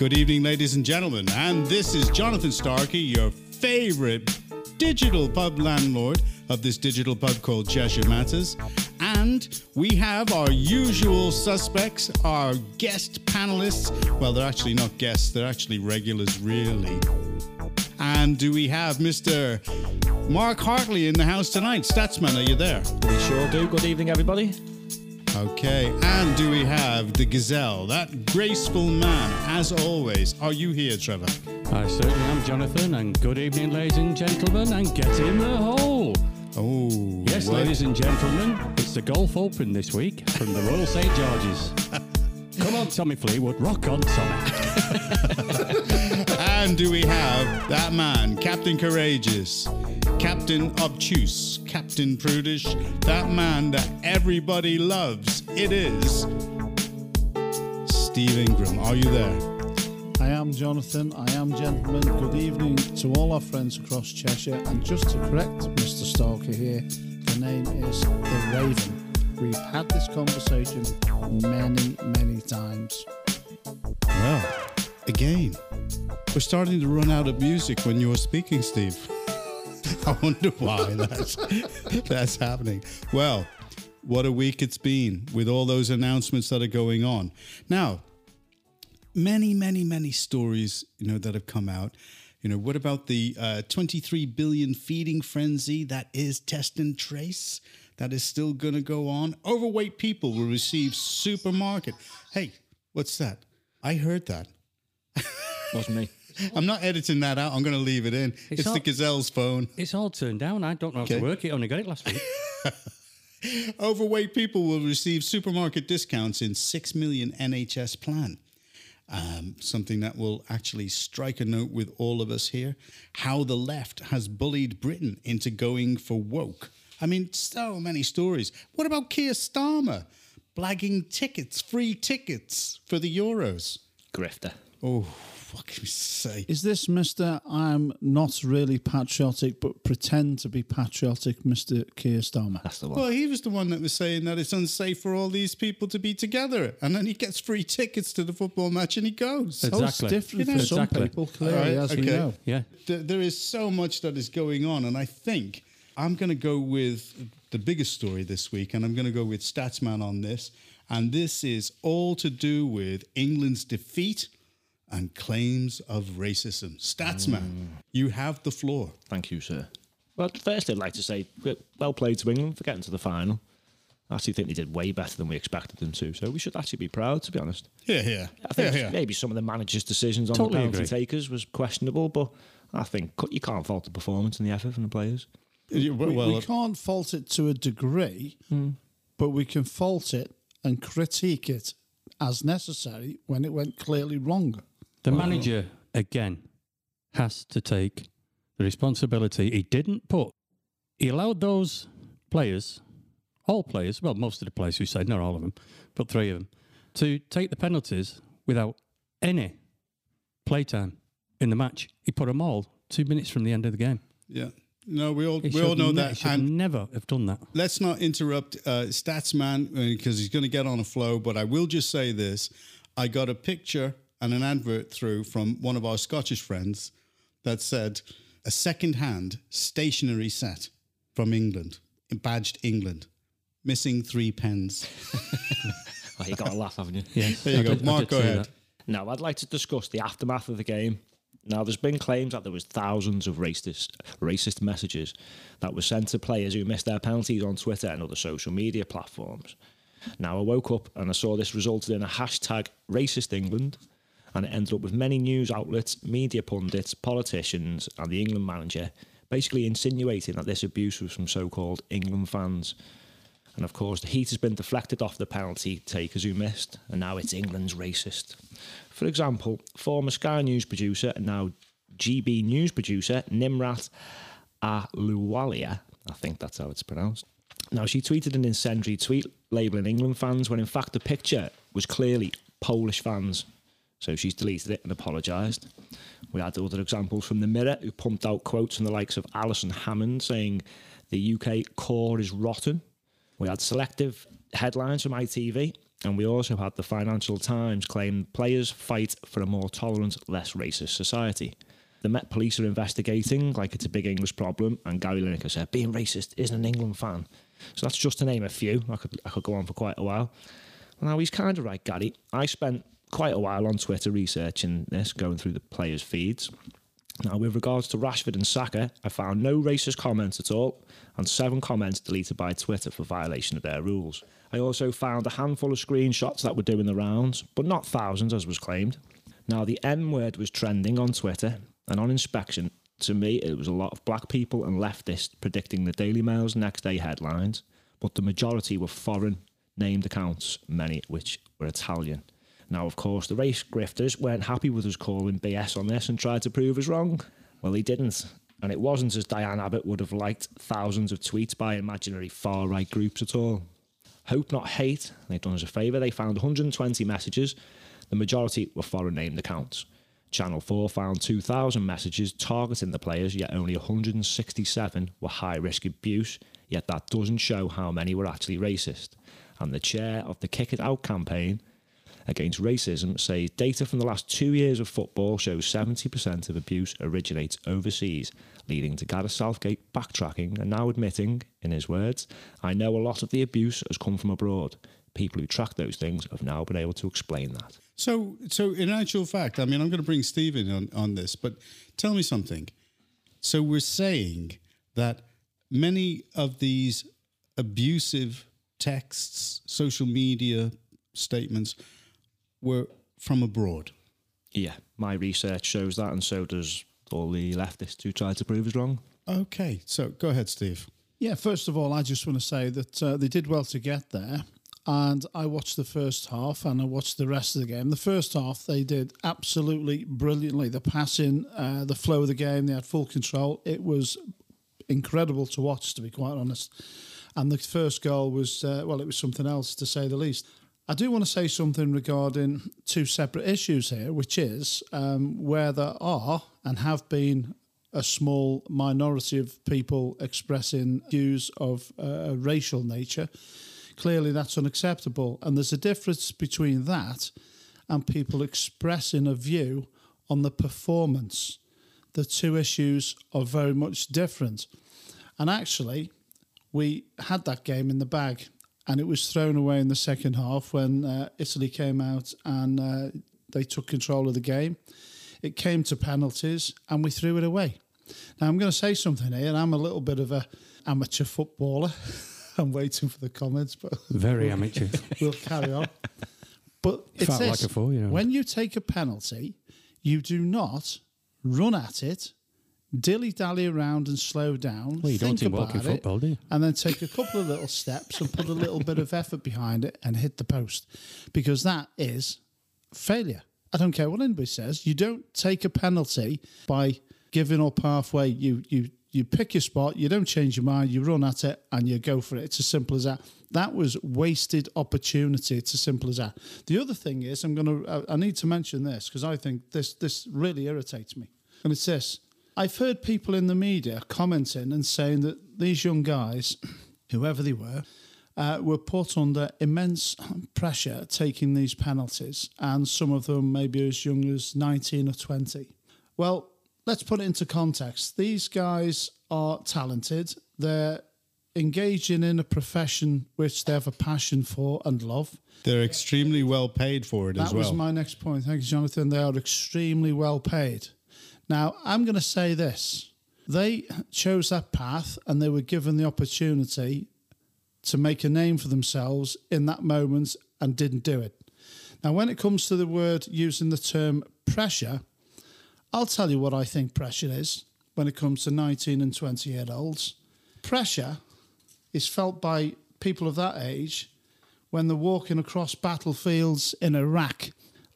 Good evening, ladies and gentlemen, and this is Jonathan Starkey, your favorite digital pub landlord of this digital pub called Cheshire Matters. And we have our usual suspects, our guest panelists. Well, they're actually not guests, they're actually regulars, really. And do we have Mr. Mark Hartley in the house tonight? Statsman, are you there? We sure do. Good evening, everybody. Okay, and do we have the gazelle, that graceful man, as always? Are you here, Trevor? I certainly am, Jonathan, and good evening, ladies and gentlemen, and get in the hole. Oh, Yes, what? ladies and gentlemen, it's the Golf Open this week from the Royal St George's. Come on, Tommy Fleetwood, rock on, Tommy. And do we have that man, Captain Courageous, Captain Obtuse, Captain Prudish, that man that everybody loves? It is Steve Ingram. Are you there? I am Jonathan. I am gentlemen. Good evening to all our friends across Cheshire. And just to correct Mr. Stalker here, the name is the Raven. We've had this conversation many, many times. Well, again, we're starting to run out of music when you're speaking, Steve. I wonder why that's, that's happening. Well, what a week it's been with all those announcements that are going on. Now, many, many, many stories, you know, that have come out. You know, what about the uh, 23 billion feeding frenzy that is test and trace? That is still going to go on. Overweight people will receive supermarket. Hey, what's that? I heard that. Wasn't me. I'm not editing that out. I'm going to leave it in. It's, It's the gazelle's phone. It's all turned down. I don't know how Okay. to work it. Only got it last week. Overweight people will receive supermarket discounts in 6 million NHS plan. Um, something that will actually strike a note with all of us here. How the left has bullied Britain into going for woke. I mean, so many stories. What about Keir Starmer? Blagging tickets, free tickets for the Euros. Grifter. Oh, what can we say? Is this Mr. I'm not really patriotic but pretend to be patriotic, Mr. Keir Starmer? That's the one. Well, he was the one that was saying that it's unsafe for all these people to be together. And then he gets free tickets to the football match and he goes. Exactly. Oh, it's different You know- for some Exactly. people, clearly, All right, as we know. Yeah. Th- there is so much that is going on. And I think I'm going to go with the biggest story this week. And I'm going to go with Statsman on this. And this is all to do with England's defeat and claims of racism. Statsman, mm. you have the floor. Thank you, sir. Well, first, I'd like to say well played to England for getting to the final. I actually think they did way better than we expected them to, so we should actually be proud, to be honest. Yeah, yeah. I think yeah, yeah. maybe some of the managers' decisions on Totally the penalty agree. takers was questionable, but I think you can't fault the performance and the effort from the players. You- We, well, we can't fault it to a degree, hmm. but we can fault it and critique it as necessary when it went clearly wrong. The manager, again, has to take the responsibility. He didn't put, he allowed those players, all players, well, most of the players who said, not all of them, but three of them, to take the penalties without any playtime in the match. He put them all two minutes from the end of the game. yeah. No, we all He we all know ne- that. should And never have done that. let's not interrupt uh, Statsman because he's going to get on a flow. But I will just say this: I got a picture and an advert through from one of our Scottish friends that said a second-hand stationery set from England, badged England, missing three pens. Oh, you got a laugh, haven't you? Yes, There you I go. did- Mark, go ahead. that. Now, I'd like to discuss the aftermath of the game. Now, there's been claims that there was thousands of racist racist messages that were sent to players who missed their penalties on Twitter and other social media platforms. Now, I woke up and I saw this resulted in a hashtag racist England, and it ended up with many news outlets, media pundits, politicians, and the England manager basically insinuating that this abuse was from so-called England fans. And of course, the heat has been deflected off the penalty takers who missed, and now it's England's racist. For example, former Sky News producer and now GB News producer Nimrat Ahluwalia, I think that's how it's pronounced. Now, she tweeted an incendiary tweet labelling England fans when in fact the picture was clearly Polish fans. So she's deleted it and apologised. We had other examples from the Mirror, who pumped out quotes from the likes of Alison Hammond saying the UK core is rotten. We had selective headlines from ITV And we also had the Financial Times claim players fight for a more tolerant, less racist society. The Met Police are investigating like it's a big English problem, and Gary Lineker said being racist isn't an England fan. So that's just to name a few. I could I could go on for quite a while. Now he's kind of right, Gary. I spent quite a while on Twitter researching this, going through the players' feeds. Now, with regards to Rashford and Saka, I found no racist comments at all, and seven comments deleted by Twitter for violation of their rules. I also found a handful of screenshots that were doing the rounds, but not thousands as was claimed. Now, the N word was trending on Twitter, and on inspection, to me, it was a lot of black people and leftists predicting the Daily Mail's next day headlines, but the majority were foreign named accounts, many which were Italian. Now, of course, the race grifters weren't happy with us calling BS on this and tried to prove us wrong. Well, he didn't. And it wasn't as Diane Abbott would have liked thousands of tweets by imaginary far right groups at all. Hope Not Hate, they've done us a favour, they found 120 messages. The majority were foreign named accounts. Channel 4 found 2,000 messages targeting the players, yet only 167 were high risk abuse, yet that doesn't show how many were actually racist. And the chair of the Kick It Out campaign against racism says data from the last two years of football shows 70% of abuse originates overseas, leading to Gareth Southgate backtracking and now admitting, in his words, I know a lot of the abuse has come from abroad. People who track those things have now been able to explain that. So, so in actual fact, I mean, I'm going to bring Stephen on, on this, but tell me something. So we're saying that many of these abusive texts, social media statements were from abroad. Yeah, my research shows that, and so does all the leftists who try to prove us wrong. Okay, so go ahead, Steve. Yeah, first of all, I just want to say that uh, they did well to get there. And I watched the first half and I watched the rest of the game. The first half, they did absolutely brilliantly. The passing, uh, the flow of the game, they had full control. It was incredible to watch, to be quite honest. And the first goal was, uh, well, it was something else to say the least. I do want to say something regarding two separate issues here, which is um, where there are and have been a small minority of people expressing views of uh, a racial nature. Clearly, that's unacceptable. And there's a difference between that and people expressing a view on the performance. The two issues are very much different. And actually, we had that game in the bag and it was thrown away in the second half when uh, Italy came out and uh, they took control of the game. It came to penalties and we threw it away. Now I'm going to say something here, and I'm a little bit of a amateur footballer. I'm waiting for the comments, but Very amateur. we'll carry on. But it's Felt this. like a four-year-old. when you take a penalty, you do not run at it, dilly dally around and slow down. Well, you don't think walking about it, football, do you? And then take a couple of little steps and put a little bit of effort behind it and hit the post, because that is failure. I don't care what anybody says. You don't take a penalty by giving up halfway. You you you pick your spot. You don't change your mind. You run at it and you go for it. It's as simple as that. That was wasted opportunity. It's as simple as that. The other thing is, I'm gonna. I need to mention this because I think this this really irritates me, and it's this. I've heard people in the media commenting and saying that these young guys, whoever they were, uh, were put under immense pressure taking these penalties, and some of them maybe as young as 19 or 20. Well, let's put it into context. These guys are talented, they're engaging in a profession which they have a passion for and love. They're extremely well paid for it That as well. That was my next point. Thank you, Jonathan. They are extremely well paid. Now, I'm going to say this. They chose that path and they were given the opportunity to make a name for themselves in that moment and didn't do it. Now, when it comes to the word using the term pressure, I'll tell you what I think pressure is when it comes to 19 and 20 year olds. Pressure is felt by people of that age when they're walking across battlefields in Iraq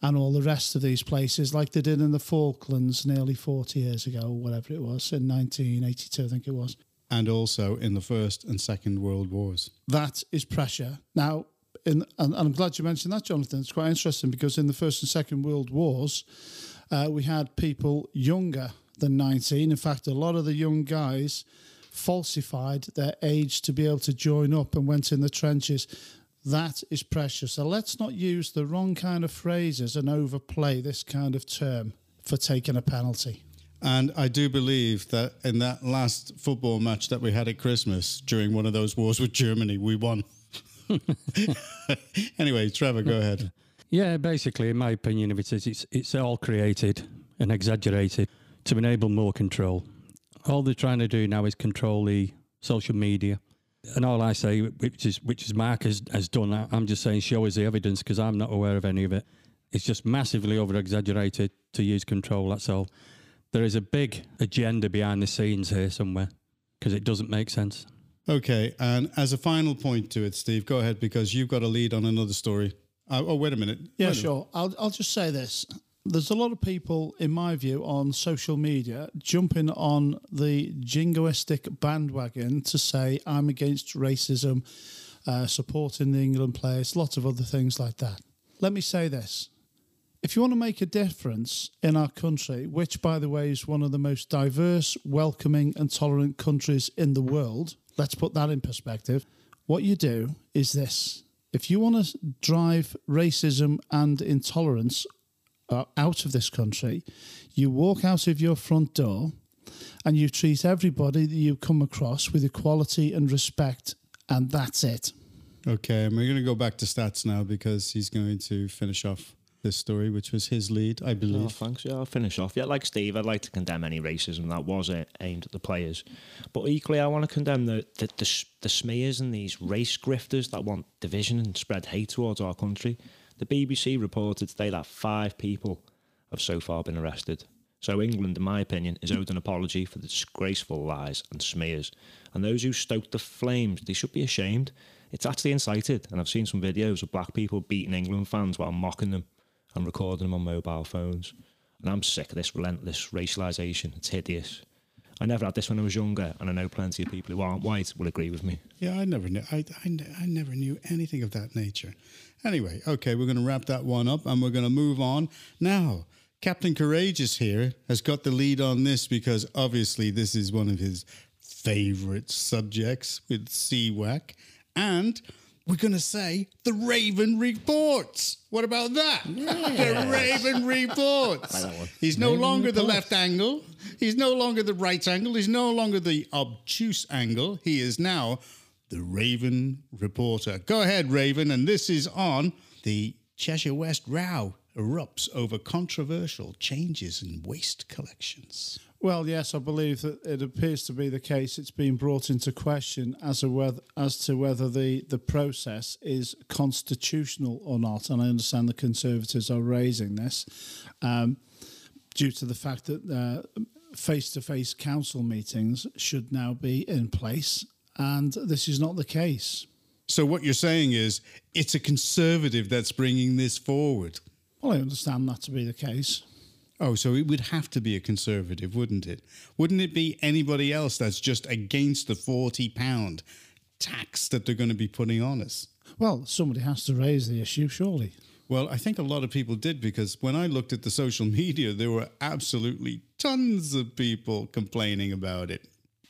and all the rest of these places, like they did in the Falklands nearly 40 years ago, or whatever it was, in 1982, I think it was. and also in the First and Second World Wars. That is pressure. Now, in, and, I'm glad you mentioned that, Jonathan. It's quite interesting because in the First and Second World Wars, uh, we had people younger than 19. In fact, a lot of the young guys falsified their age to be able to join up and went in the trenches. That is precious. So let's not use the wrong kind of phrases and overplay this kind of term for taking a penalty. And I do believe that in that last football match that we had at Christmas during one of those wars with Germany, we won. anyway, Trevor, go ahead. Yeah, basically, in my opinion of it is, it's it's all created and exaggerated to enable more control. All they're trying to do now is control the social media, and all I say, which is which is Mark has, has done. I- I'm just saying, show us the evidence because I'm not aware of any of it. It's just massively over exaggerated to use control. That's all. There is a big agenda behind the scenes here somewhere because it doesn't make sense. Okay, and as a final point to it, Steve, go ahead because you've got a lead on another story. Uh, oh, wait a minute. Yeah, Wait a- sure. I'll, I'll just say this. There's a lot of people, in my view, on social media jumping on the jingoistic bandwagon to say, I'm against racism, uh, supporting the England players, lots of other things like that. Let me say this. If you want to make a difference in our country, which, by the way, is one of the most diverse, welcoming, and tolerant countries in the world, let's put that in perspective. What you do is this if you want to drive racism and intolerance uh, out of this country, you walk out of your front door and you treat everybody that you come across with equality and respect, and that's it. Okay, and we're going to go back to stats now because he's going to finish off this story, which was his lead, I Oh, believe. thanks. Yeah, I'll finish off. Yeah, like Steve, I'd like to condemn any racism that was uh, aimed at the players, but equally, I want to condemn the the, the the smears and these race grifters that want division and spread hate towards our country. The BBC reported today that five people have so far been arrested. So England, in my opinion, is owed an apology for the disgraceful lies and smears. And those who stoked the flames, they should be ashamed. It's actually incited, and I've seen some videos of black people beating England fans while mocking them and recording them on mobile phones. And I'm sick of this relentless racialisation. It's hideous. I never had this when I was younger, and I know plenty of people who aren't white will agree with me. Yeah, I never knew. I, I, I never knew anything of that nature. Anyway, okay, we're going to wrap that one up and we're going to move on. Now, Captain Courageous here has got the lead on this because obviously this is one of his favorite subjects with CWAC. And we're going to say the Raven reports. What about that? The Raven reports. that. He's no longer the left angle. He's no longer the right angle. He's no longer the obtuse angle. He is now the Raven reporter. Go ahead, Raven. And this is on the Cheshire West row erupts over controversial changes in waste collections. Well, yes, I believe that it appears to be the case. It's been brought into question as a whether, as to whether the, the process is constitutional or not. And I understand the Conservatives are raising this um, due to the fact that face to face council meetings should now be in place. And this is not the case. So, what you're saying is it's a conservative that's bringing this forward. Well, I understand that to be the case. Oh, so it would have to be a conservative, wouldn't it? Wouldn't it be anybody else that's just against the £40 tax that they're going to be putting on us? Well, somebody has to raise the issue, surely. Well, I think a lot of people did because when I looked at the social media, there were absolutely tons of people complaining about it.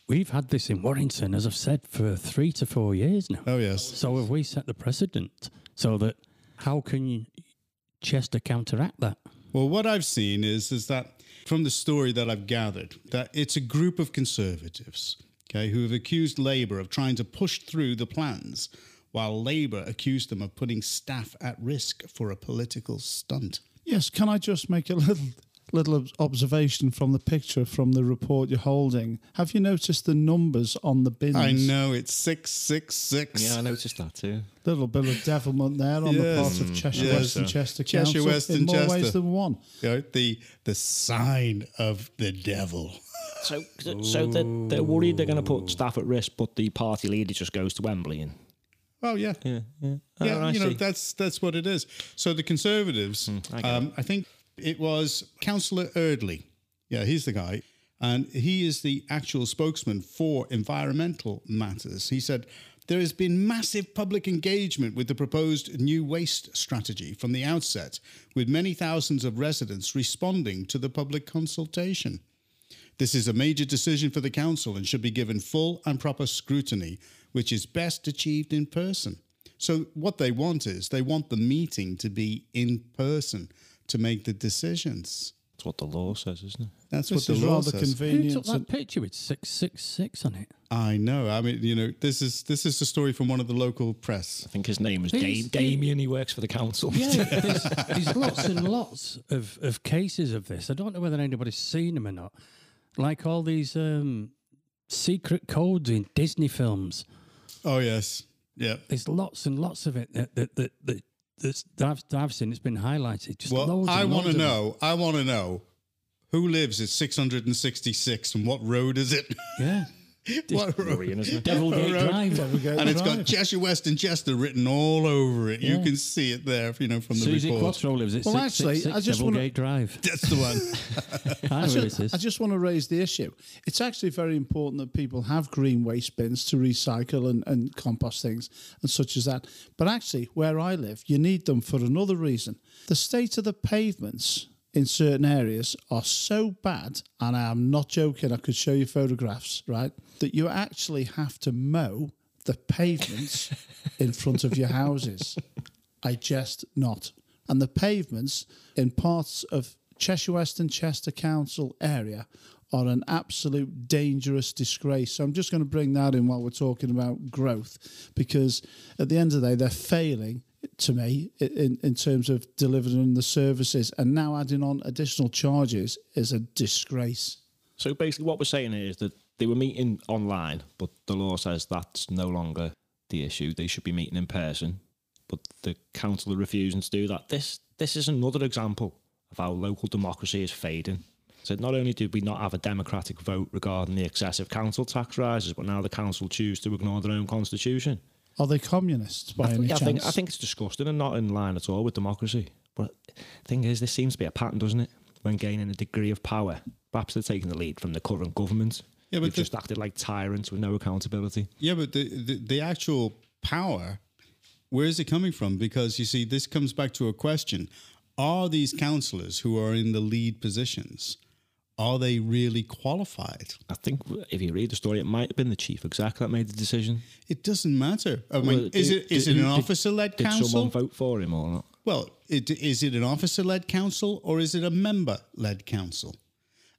We've had this in Warrington, as I've said, for three to four years now. Oh, yes. So have we set the precedent so that how can Chester counteract that? Well, what I've seen is is that from the story that I've gathered, that it's a group of conservatives, okay, who have accused Labour of trying to push through the plans, while Labour accused them of putting staff at risk for a political stunt. Yes, can I just make a little little observation from the picture from the report you're holding? Have you noticed the numbers on the bins? I know it's six six six. Yeah, I noticed that too. Little bit of devilment there on the Yes. part of Cheshire Yes. West and Chester Cheshire Council West in and more ways than one. You know, the the sign of the devil. So, so they're, they're worried they're going to put staff at risk, but the party leader just goes to Wembley and Oh yeah, yeah, yeah, yeah. Oh, I you know see. that's that's what it is. So the Conservatives, I get um, I think it was Councillor Erdley. Yeah, he's the guy, and he is the actual spokesman for environmental matters. He said. There has been massive public engagement with the proposed new waste strategy from the outset, with many thousands of residents responding to the public consultation. This is a major decision for the Council and should be given full and proper scrutiny, which is best achieved in person. So what they want is they want the meeting to be in person to make the decisions. That's what the law says, isn't it? That's This what is the law rather says. Who convenient. took that picture with 666 on it? I know. I mean, you know, this is this is a story from one of the local press. I think his name is He's- Dam- Damien. He works for the council. Yeah, there's, there's lots and lots of, of cases of this. I don't know whether anybody's seen them or not. Like all these um, secret codes in Disney films. Oh yes, yeah. There's lots and lots of it that that that, that, that's, that, I've, that I've seen. It's been highlighted. Just Well, I want to loads of them. know. I want to know who lives at 666 and what road is it? Yeah, what road? Worrying, isn't it? Devilgate Road. Drive. Devilgate And it's Drive. got Cheshire West and Chester written all over it. You can see it there, you know, from the Susie report. Quatro lives at Well, well, actually, I just wanna- Devilgate Drive. That's the one. I know where. I just want to raise the issue. It's actually very important that people have green waste bins to recycle and, and compost things and such as that. But actually, where I live, you need them for another reason. The state of the pavements in certain areas are so bad, and I am not joking, I could show you photographs, right? That you actually have to mow the pavements in front of your houses. I jest not. And the pavements in parts of Cheshire West and Chester Council area are an absolute dangerous disgrace. So I'm just going to bring that in while we're talking about growth, because at the end of the day, they're failing to me in, in terms of delivering the services, and now adding on additional charges is a disgrace. So basically, what we're saying is that they were meeting online, but the law says that's no longer the issue. They should be meeting in person, but the council are refusing to do that. This this is another example of how local democracy is fading. So not only did we not have a democratic vote regarding the excessive council tax rises, but now the council choose to ignore their own constitution. Are they communists by any I chance? think I think it's disgusting and not in line at all with democracy. But the thing is, this seems to be a pattern, doesn't it? When gaining a degree of power, perhaps they're taking the lead from the current government. Yeah, but They've the- just acted like tyrants with no accountability. Yeah, but the, the the actual power, where is it coming from? Because you see, this comes back to a question: Are these councillors who are in the lead positions, are they really qualified? I think if you read the story, it might have been the chief exactly that made the decision. It doesn't matter. I mean, Well, is did- it is did- it an officer-led council? Did council? someone vote for him or not? Well, it, is it an officer-led council or is it a member-led council?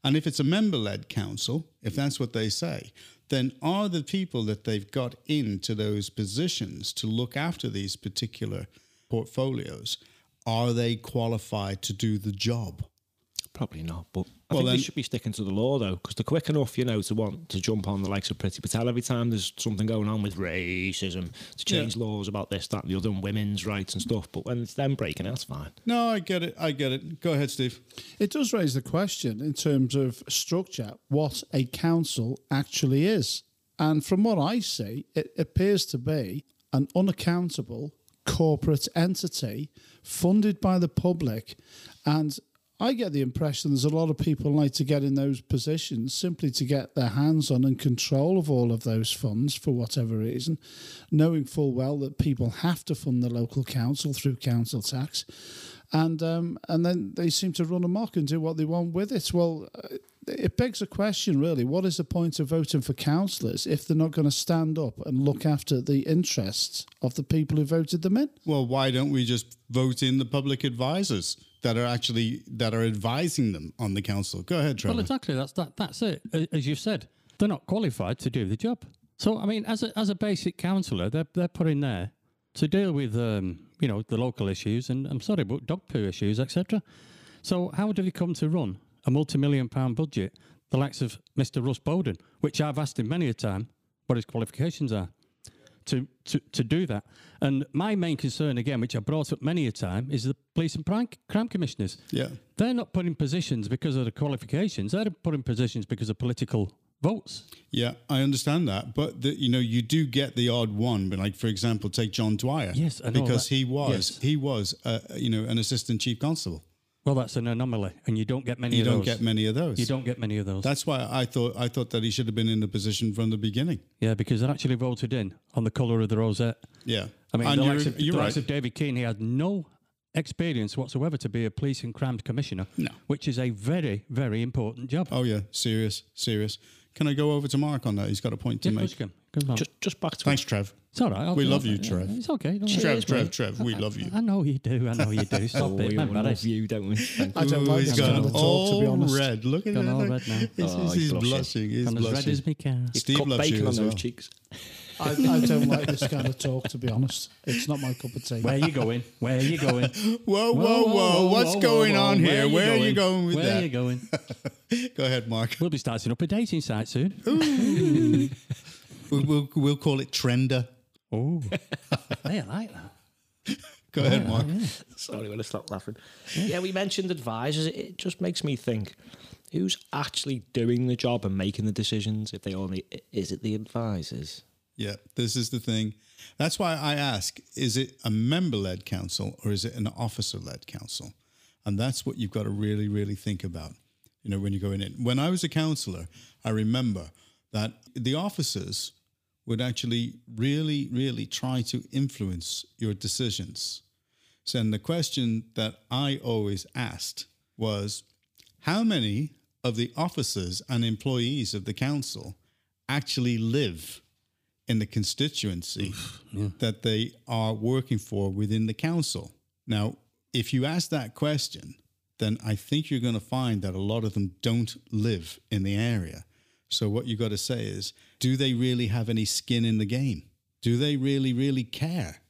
And if it's a member-led council, if that's what they say, then are the people that they've got into those positions to look after these particular portfolios, are they qualified to do the job? Probably not. But I Well, think then- they should be sticking to the law though, because they're quick enough, you know, to want to jump on the likes of Priti Patel every time there's something going on with racism to change laws about this, that, and the other, and women's rights and stuff. But when it's them breaking, it, that's fine. No, I get it. I get it. Go ahead, Steve. It does raise the question in terms of structure what a council actually is. And from what I see, it appears to be an unaccountable corporate entity funded by the public. And I get the impression there's a lot of people like to get in those positions simply to get their hands on and control of all of those funds for whatever reason, knowing full well that people have to fund the local council through council tax and um, and then they seem to run amok and do what they want with it. Well, it begs a question, really. What is the point of voting for councillors if they're not going to stand up and look after the interests of the people who voted them in? Well, why don't we just vote in the public advisors that are actually that are advising them on the council? Go ahead, Trevor. Well, exactly. That's that. That's it. As you said, they're not qualified to do the job. So, I mean, as a as a basic councillor, they're they're put in there to deal with um, you know the local issues and I'm sorry, but dog poo issues, etc. So, how do they come to run a multi-million pound budget, the likes of Mr. Russ Bowden, which I've asked him many a time what his qualifications are to, to, to do that. And my main concern, again, which I brought up many a time, is the police and crime, crime commissioners. yeah. They're not put in positions because of the qualifications. They're put in positions because of political votes. Yeah, I understand that, but the, you know, you do get the odd one. But like, for example, take John Dwyer. Yes, I know because that. he was Yes. he was uh, you know an assistant chief constable. Well, that's an anomaly, and you don't get many You of don't those. get many of those. You don't get many of those. That's why I thought I thought that he should have been in the position from the beginning. yeah, because they're actually voted in on the colour of the rosette. Yeah, I mean, and the, you're, likes of, the right. likes of David Keane, he had no experience whatsoever to be a police and crimes commissioner. No. Which is a very, very important job. Oh yeah, serious, serious. Can I go over to Mark on that? He's got a point to Yeah, make. Oscar, come. Just just back to Thanks, Trev. it's all right. I'll- we I'll- love you, yeah, Trev. It's okay. don't Trev, worry. Trev, Trev. We love you. I know you do. I know you do. Stop Oh, it. we man, all but love it's- you, don't we? Thank I don't Ooh, like he's this gone kind of talk, all to be honest. red. Look at Gone that. all red now. He's, Oh, he's, he's he's blushing. blushing. He's Gone as red as me car. Steve loves bacon you on those cheeks. I, I don't like this kind of talk, to be honest. It's not my cup of tea. Where are you going? Where are you going? Whoa, whoa, whoa! What's whoa, going whoa, on here? Where, are you going with Where that? are you going? Go ahead, Mark. We'll be starting up a dating site soon. We'll, we'll, we'll call it Trender. Oh, hey, I like that. Go ahead, Mark. Sorry, I'm going to stop laughing. Yeah, we mentioned advisors. It- It just makes me think who's actually doing the job and making the decisions if they only is it the advisors Yeah, this is the thing. That's why I ask is it a member led council or is it an officer led council? And that's what you've got to really, really think about, you know, when you're going in. When I was a councillor, I remember that the officers would actually really, really try to influence your decisions. So, and the question that I always asked was how many of the officers and employees of the council actually live in the constituency that they are working for within the council. Now, if you ask that question, then I think you're going to find that a lot of them don't live in the area. So, what you've got to say is do they really have any skin in the game? Do they really, really care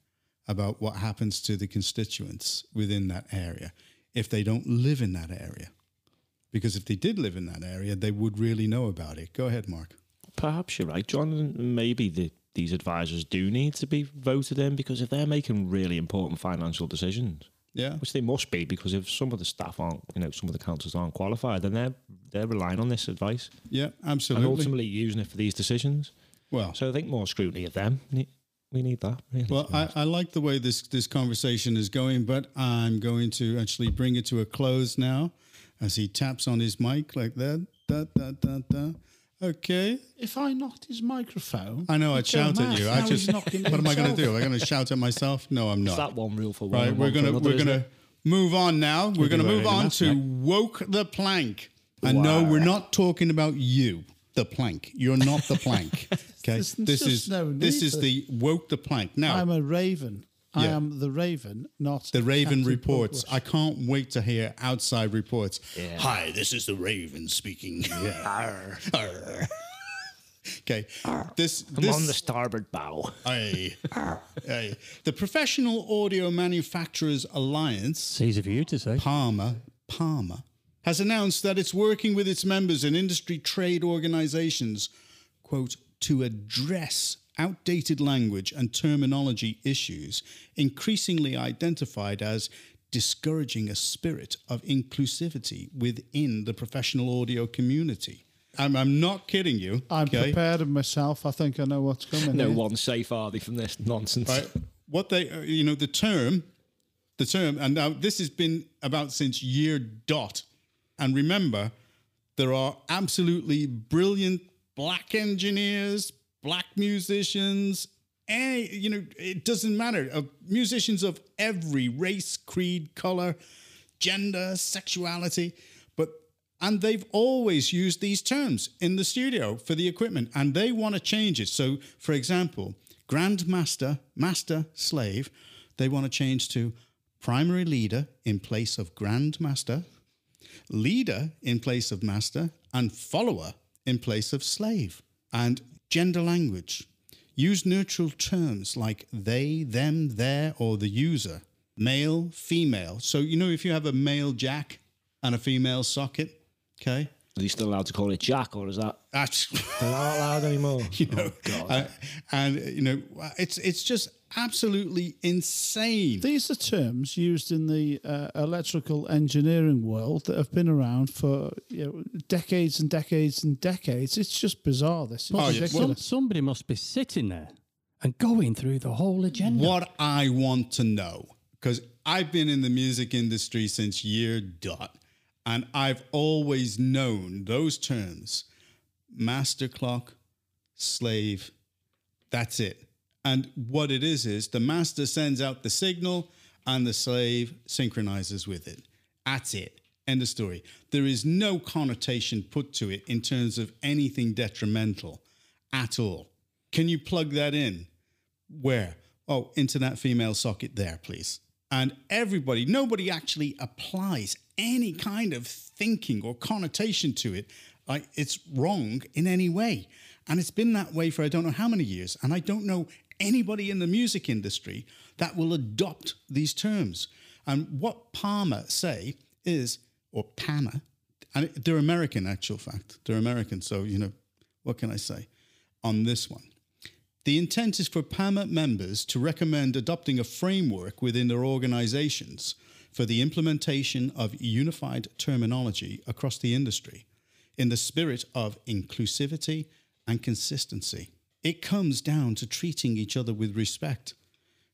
about what happens to the constituents within that area if they don't live in that area? Because if they did live in that area, they would really know about it. Go ahead, Mark. Perhaps you're right, John. Maybe the, these advisors do need to be voted in because if they're making really important financial decisions, Yeah. which they must be, because if some of the staff aren't, you know, some of the councils aren't qualified, then they're they're relying on this advice Yeah, absolutely. and ultimately using it for these decisions. well, So I think more scrutiny of them. We need that. Really, well, I. I like the way this this conversation is going, but I'm going to actually bring it to a close now, as he taps on his mic like that. Da, da, da, da. Okay. If I knocked his microphone, I know I'd shout at you. I he's just. knocking What am I going to himself. do? Am I going to shout at myself? No, I'm It's not. that one rule for one. Right, we're gonna we're gonna move on now. We're gonna move on to next. woke the plank. And no, we're not talking about you, the plank. You're not the plank. Okay, this is no this is the woke the plank. Now I'm a raven. I Yeah. am the raven, not the Raven Captain reports. Douglas. I can't wait to hear outside reports. Yeah. Hi, this is the Raven speaking. Yeah. Arr. okay, this I'm this on the starboard bow. Aye. Aye. The Professional Audio Manufacturers Alliance It's easy for you to say. Palmer, Palmer, has announced that it's working with its members and industry trade organizations, quote, to address outdated language and terminology issues increasingly identified as discouraging a spirit of inclusivity within the professional audio community. I'm, I'm not kidding you. I'm okay? prepared of myself. I think I know what's coming. No here. one safe are they from this nonsense. right? What they, uh, you know, the term, the term, and now this has been about since year dot. And remember, there are absolutely brilliant black engineers, black musicians, and you know, it doesn't matter. Uh, musicians of every race, creed, color, gender, sexuality, but and they've always used these terms in the studio for the equipment, and they want to change it. So, for example, grandmaster, master, slave, they want to change to primary leader in place of grandmaster, leader in place of master, and follower in place of slave. And gender language. Use neutral terms like they, them, their, or the user. Male, female. So, you know, if you have a male jack and a female socket, okay? Are you still allowed to call it Jack, or is that That's, they're not allowed anymore? you know, uh, and, you know, it's, it's just absolutely insane. These are terms used in the uh, electrical engineering world that have been around for you know, decades and decades and decades. It's just bizarre. This is Oh, yeah. Some, ridiculous. somebody must be sitting there and going through the whole agenda. What I want to know, because I've been in the music industry since year dot, and I've always known those terms master clock, slave, that's it. And what it is is the master sends out the signal, and the slave synchronizes with it. That's it. End of story. There is no connotation put to it in terms of anything detrimental at all. Can you plug that in? Where? Oh, into that female socket there, please. And everybody, nobody actually applies any kind of thinking or connotation to it. Like it's wrong in any way. And it's been that way for I don't know how many years. And I don't know anybody in the music industry that will adopt these terms. And what Palmer say is, or Palmer, and they're American, actual fact. They're American. So, you know, what can I say on this one? The intent is for PAMA members to recommend adopting a framework within their organizations for the implementation of unified terminology across the industry in the spirit of inclusivity and consistency. It comes down to treating each other with respect.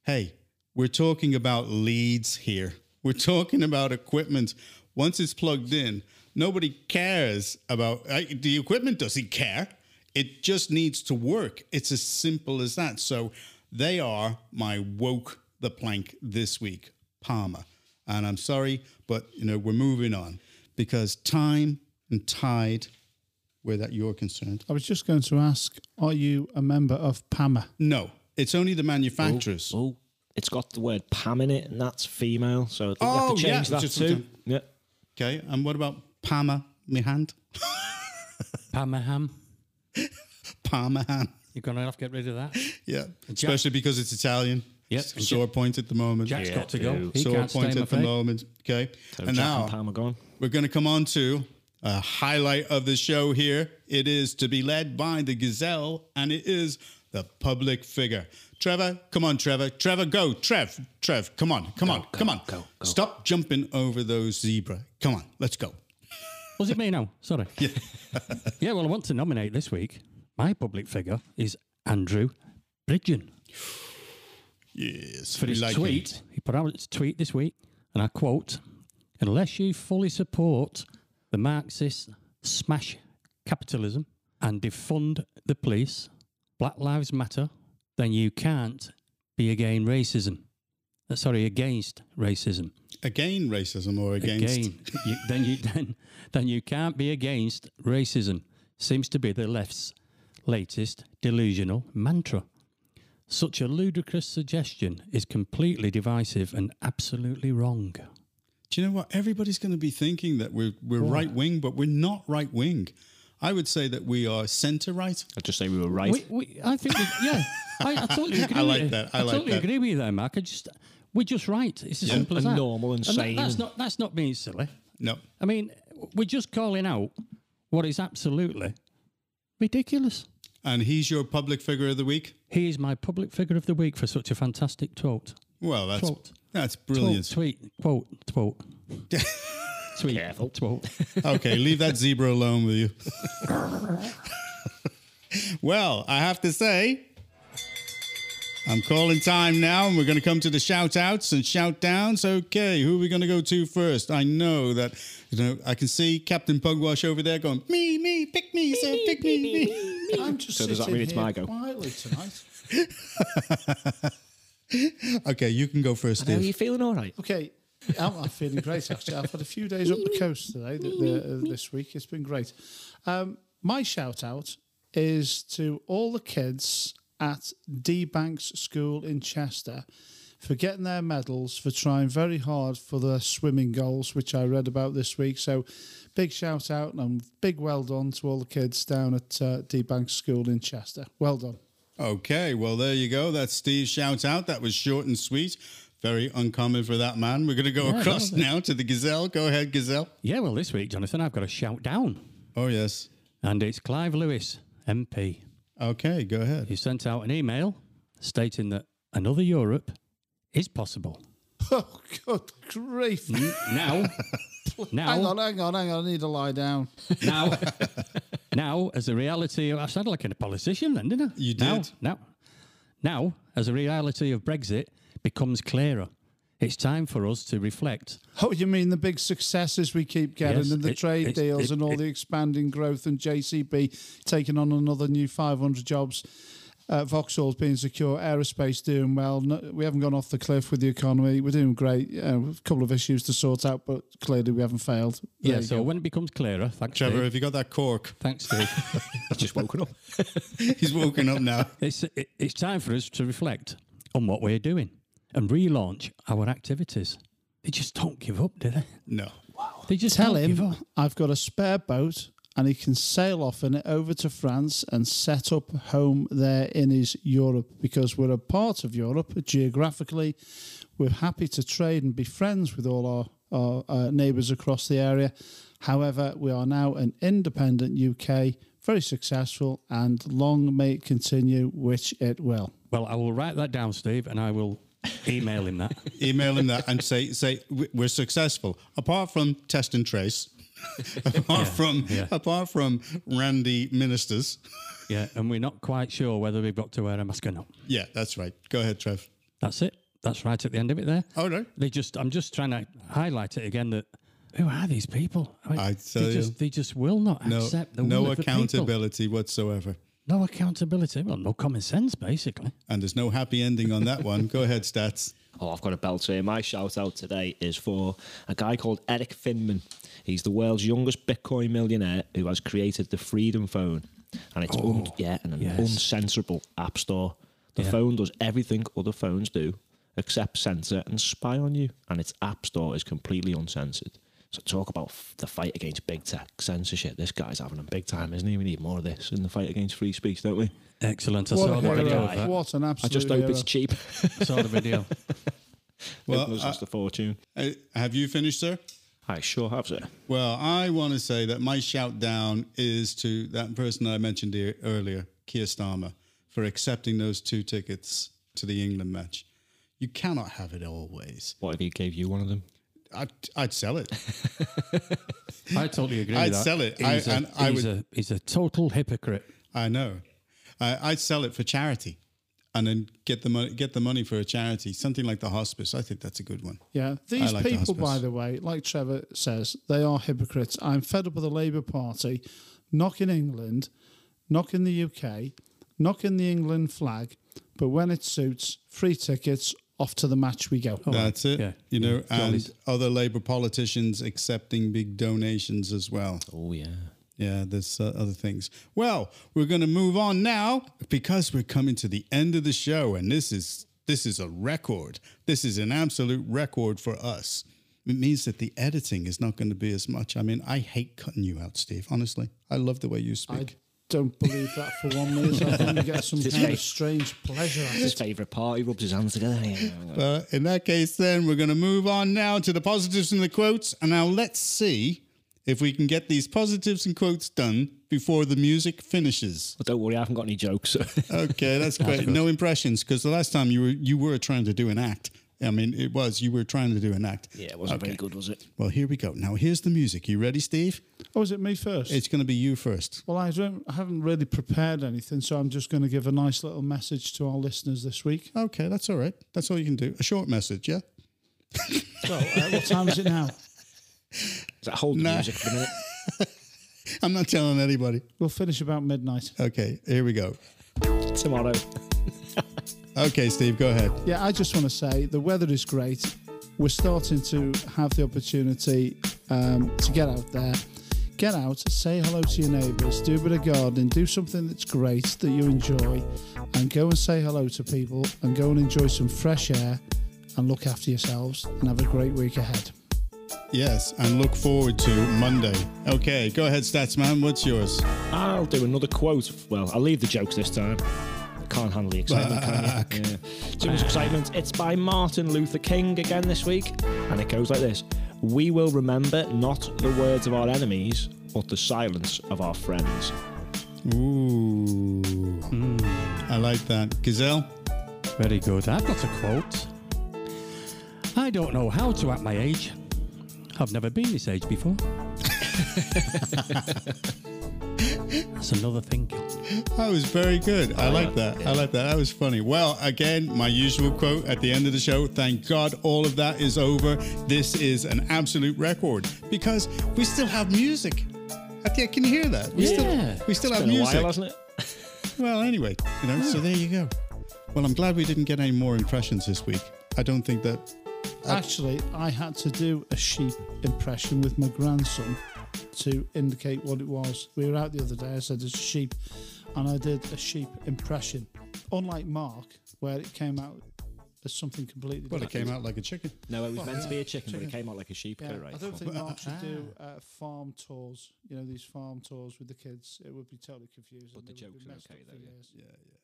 Hey, we're talking about leads here. We're talking about equipment. Once it's plugged in, nobody cares about the equipment, doesn't care. It just needs to work. It's as simple as that. So they are my woke the plank this week, Palmer. And I'm sorry, but you know, we're moving on because time and tide, where that you're concerned. I was just going to ask, are you a member of PAMA? No, it's only the manufacturers. Oh, oh it's got the word Pam in it, and that's female. So I think you have Oh, to yeah, change that just too. something- Yeah. Okay. And what about PAMA, me hand? Parmaham. Palmer hand. You're going to have to get rid of that. Yeah. Especially because it's Italian. Yep. Sore point at the moment. Jack's Yeah, got to go. He Sore can't point in at the fate. moment. Okay. So and Jack now and Pam are gone. we're going to come on to a highlight of the show here. It is to be led by the Gazelle, and it is the public figure. Trevor, come on, Trevor. Trevor, go. Trev, Trev, come on, come on, come on. go, go. Stop jumping over those zebra. Come on, let's go. Was it me now? Sorry. Yeah. yeah, well, I want to nominate this week. My public figure is Andrew Bridgen. Yes, For his like tweet, it. he put out his tweet this week, and I quote, Unless you fully support the Marxists smash capitalism and defund the police, Black Lives Matter, then you can't be against racism. Uh, sorry, against racism. Again, racism or against? Again, you, then you then then you can't be against racism. Seems to be the left's latest delusional mantra. Such a ludicrous suggestion is completely divisive and absolutely wrong. Do you know what? Everybody's going to be thinking that we're we're right wing, but we're not right wing. I would say that we are centre right. I'd just say we were right. We, we, I think, we, yeah, I, I totally agree. I like with you. that. I like totally that. agree with you there, Mark. I just we're just right. It's as simple as And that. normal and that- sane that's not that's not being silly. No, I mean, we're just calling out what is absolutely ridiculous. and he's your public figure of the week. He is my public figure of the week for such a fantastic quote. Well, that's Quote. that's Quote, brilliant. tweet, quote, quote. tweet, Careful. quote. Okay, leave that zebra alone with you. well, I have to say, I'm calling time now, and we're going to come to the shout outs and shout downs. Okay, who are we going to go to first? I know that, you know, I can see Captain Pugwash over there going, me, me, pick me, sir, pick me, me. I'm just So does that mean it's my go? quietly tonight. Okay, you can go first, Are you feeling all right? Okay, I'm, I'm feeling great actually. I've had a few days up the coast today, the, the, uh, this week. It's been great. Um, my shout out is to all the kids at Dee Banks School in Chester for getting their medals, for trying very hard for their swimming goals, which I read about this week. So, big shout out and big well done to all the kids down at uh, Dee Banks School in Chester. Well done. Okay, well, there you go. That's Steve's shout out. That was short and sweet. Very uncommon for that man. We're going to go Yeah, across that was it. now to the Gazelle. Go ahead, Gazelle. Yeah, well, this week, Jonathan, I've got a shout down, Oh, yes. and it's Clive Lewis, MP. Okay, go ahead. He sent out an email stating that another Europe is possible. Oh, good grief. Now, now. Hang on, now, hang on, hang on. I need to lie down. now, now, as a reality, of, I sounded like a politician then, didn't I? You Now, did. now, now, as a reality of Brexit becomes clearer, it's time for us to reflect Oh, you mean the big successes we keep getting Yes, and the it- trade it- deals it- and all the expanding growth and JCB taking on another new 500 jobs. Uh, Vauxhall's being secure, aerospace doing well. No, we haven't gone off the cliff with the economy. We're doing great. Uh, a couple of issues to sort out, but clearly we haven't failed. There Yeah, so go. when it becomes clearer, thanks, Trevor, Steve. have you got that cork? Thanks, Steve. I've just woken up. He's woken up now. it's, it, it's time for us to reflect on what we're doing and relaunch our activities. They just don't give up, do they? No. Wow. They just tell him. I've got a spare boat and he can sail off in it over to France and set up home there in his Europe because we're a part of Europe geographically. We're happy to trade and be friends with all our, our uh, neighbours across the area. However, we are now an independent UK, very successful, and long may it continue, which it will. Well, I will write that down, Steve, and I will email him that. Email him that and say, say "We- we're successful. Apart from test and trace, apart from yeah. apart from Randy ministers. Yeah, and we're not quite sure whether we've got to wear a mask or not. Yeah, that's right. Go ahead, Trev. That's it. That's right at the end of it there. Oh no. They just, I'm just trying to highlight it again that who are these people? I, mean, I tell they you. just, they just will not No, accept the no will of the accountability whatsoever. No accountability. Well, no common sense, basically. And there's no happy ending on that one. Go ahead, stats. Oh, I've got a belt here. My shout out today is for a guy called Erik Finman. He's the world's youngest Bitcoin millionaire who has created the Freedom Phone. And it's un- oh, yeah, and an yes. uncensorable app store. The Yeah. phone does everything other phones do except censor and spy on you. And its app store is completely uncensored. So talk about f- the fight against big tech censorship. This guy's having a big time, isn't he? We need more of this in the fight against free speech, don't we? Excellent. I What, saw a the video hero. of that. what an absolute I just hope hero. it's cheap. I saw the video. Well, it was just a fortune. Have you finished, sir? I sure have, sir. Well, I want to say that my shout down is to that person I mentioned e- earlier, Keir Starmer, for accepting those two tickets to the England match. You cannot have it always. What if he gave you one of them? I'd, I'd sell it. I totally agree I'd with that. sell it. I- He's, a, and I would- a, he's a total hypocrite. I know. I, I'd sell it for charity, and then get the money. Get the money for a charity, something like the hospice. I think that's a good one. Yeah, these like the people, by the way, like Trevor says, they are hypocrites. I'm fed up with the Labour Party knocking in England, knocking in the UK, knocking the England flag, but when it suits, free tickets, off to the match we go. That's it. yeah, You know, yeah, and jollies. other Labour politicians accepting big donations as well. Oh, yeah. Yeah, there's uh, other things. Well, we're going to move on now because we're coming to the end of the show, and this is this is a record. This is an absolute record for us. It means that the editing is not going to be as much. I mean, I hate cutting you out, Steve. Honestly, I love the way you speak. I don't believe that for one minute. I think you get some kind way. of strange pleasure out His favourite part, he rubs his hands together. Uh, in that case, then we're going to move on now to the positives and the quotes. And now let's see if we can get these positives and quotes done before the music finishes. But don't worry, I haven't got any jokes. Okay, that's great. no impressions because the last time you were you were trying to do an act. I mean, it was you were trying to do an act. yeah, it wasn't Okay. very good, was it? Well, here we go. Now here's the music. You ready, Steve? Oh, is it me first? It's going to be you first. well, I, don't, I haven't really prepared anything, so I'm just going to give a nice little message to our listeners this week. Okay, that's all right. That's all you can do. A short message, yeah. So, uh, what time is it now? Is that hold the Nah. music for a minute? I'm not telling anybody. We'll finish about midnight. Okay, here we go. Tomorrow. Okay, Steve, go ahead. Yeah, I just want to say the weather is great. We're starting to have the opportunity um, to get out there. Get out, say hello to your neighbours, do a bit of gardening, do something that's great that you enjoy, and go and say hello to people and go and enjoy some fresh air and look after yourselves and have a great week ahead. Yes, and look forward to Monday. Okay, go ahead, Statsman. What's yours? I'll do another quote. Well, I'll leave the jokes this time. I can't handle the excitement, can you? Yeah. Too much excitement. It's by Martin Luther King again this week, and it goes like this We will remember not the words of our enemies, but the silence of our friends. Ooh, I like that. Gazelle. Very good. I've got a quote. I don't know how to act my age. I've never been this age before. That's another thing. That was very good. I oh, like that. I like that. That was funny. Well, again, my usual quote at the end of the show. Thank God all of that is over. This is an absolute record because we still have music. I think, can you hear that? We Yeah. still, we still It's have been a music. while, hasn't it? Well, anyway, you know, so oh. there you go. Well, I'm glad we didn't get any more impressions this week. I don't think that. Actually, I had to do a sheep impression with my grandson to indicate what it was. We were out the other day. I said it's a sheep, and I did a sheep impression. Unlike Mark, where it came out as something completely Well, it different. came out like a chicken. No, it was meant to be a chicken, but it came out like a sheep. Yeah, right? I don't think Mark should do uh, farm tours. You know these farm tours with the kids. It would be totally confusing. But the They jokes are okay though, yeah. Yeah, yeah.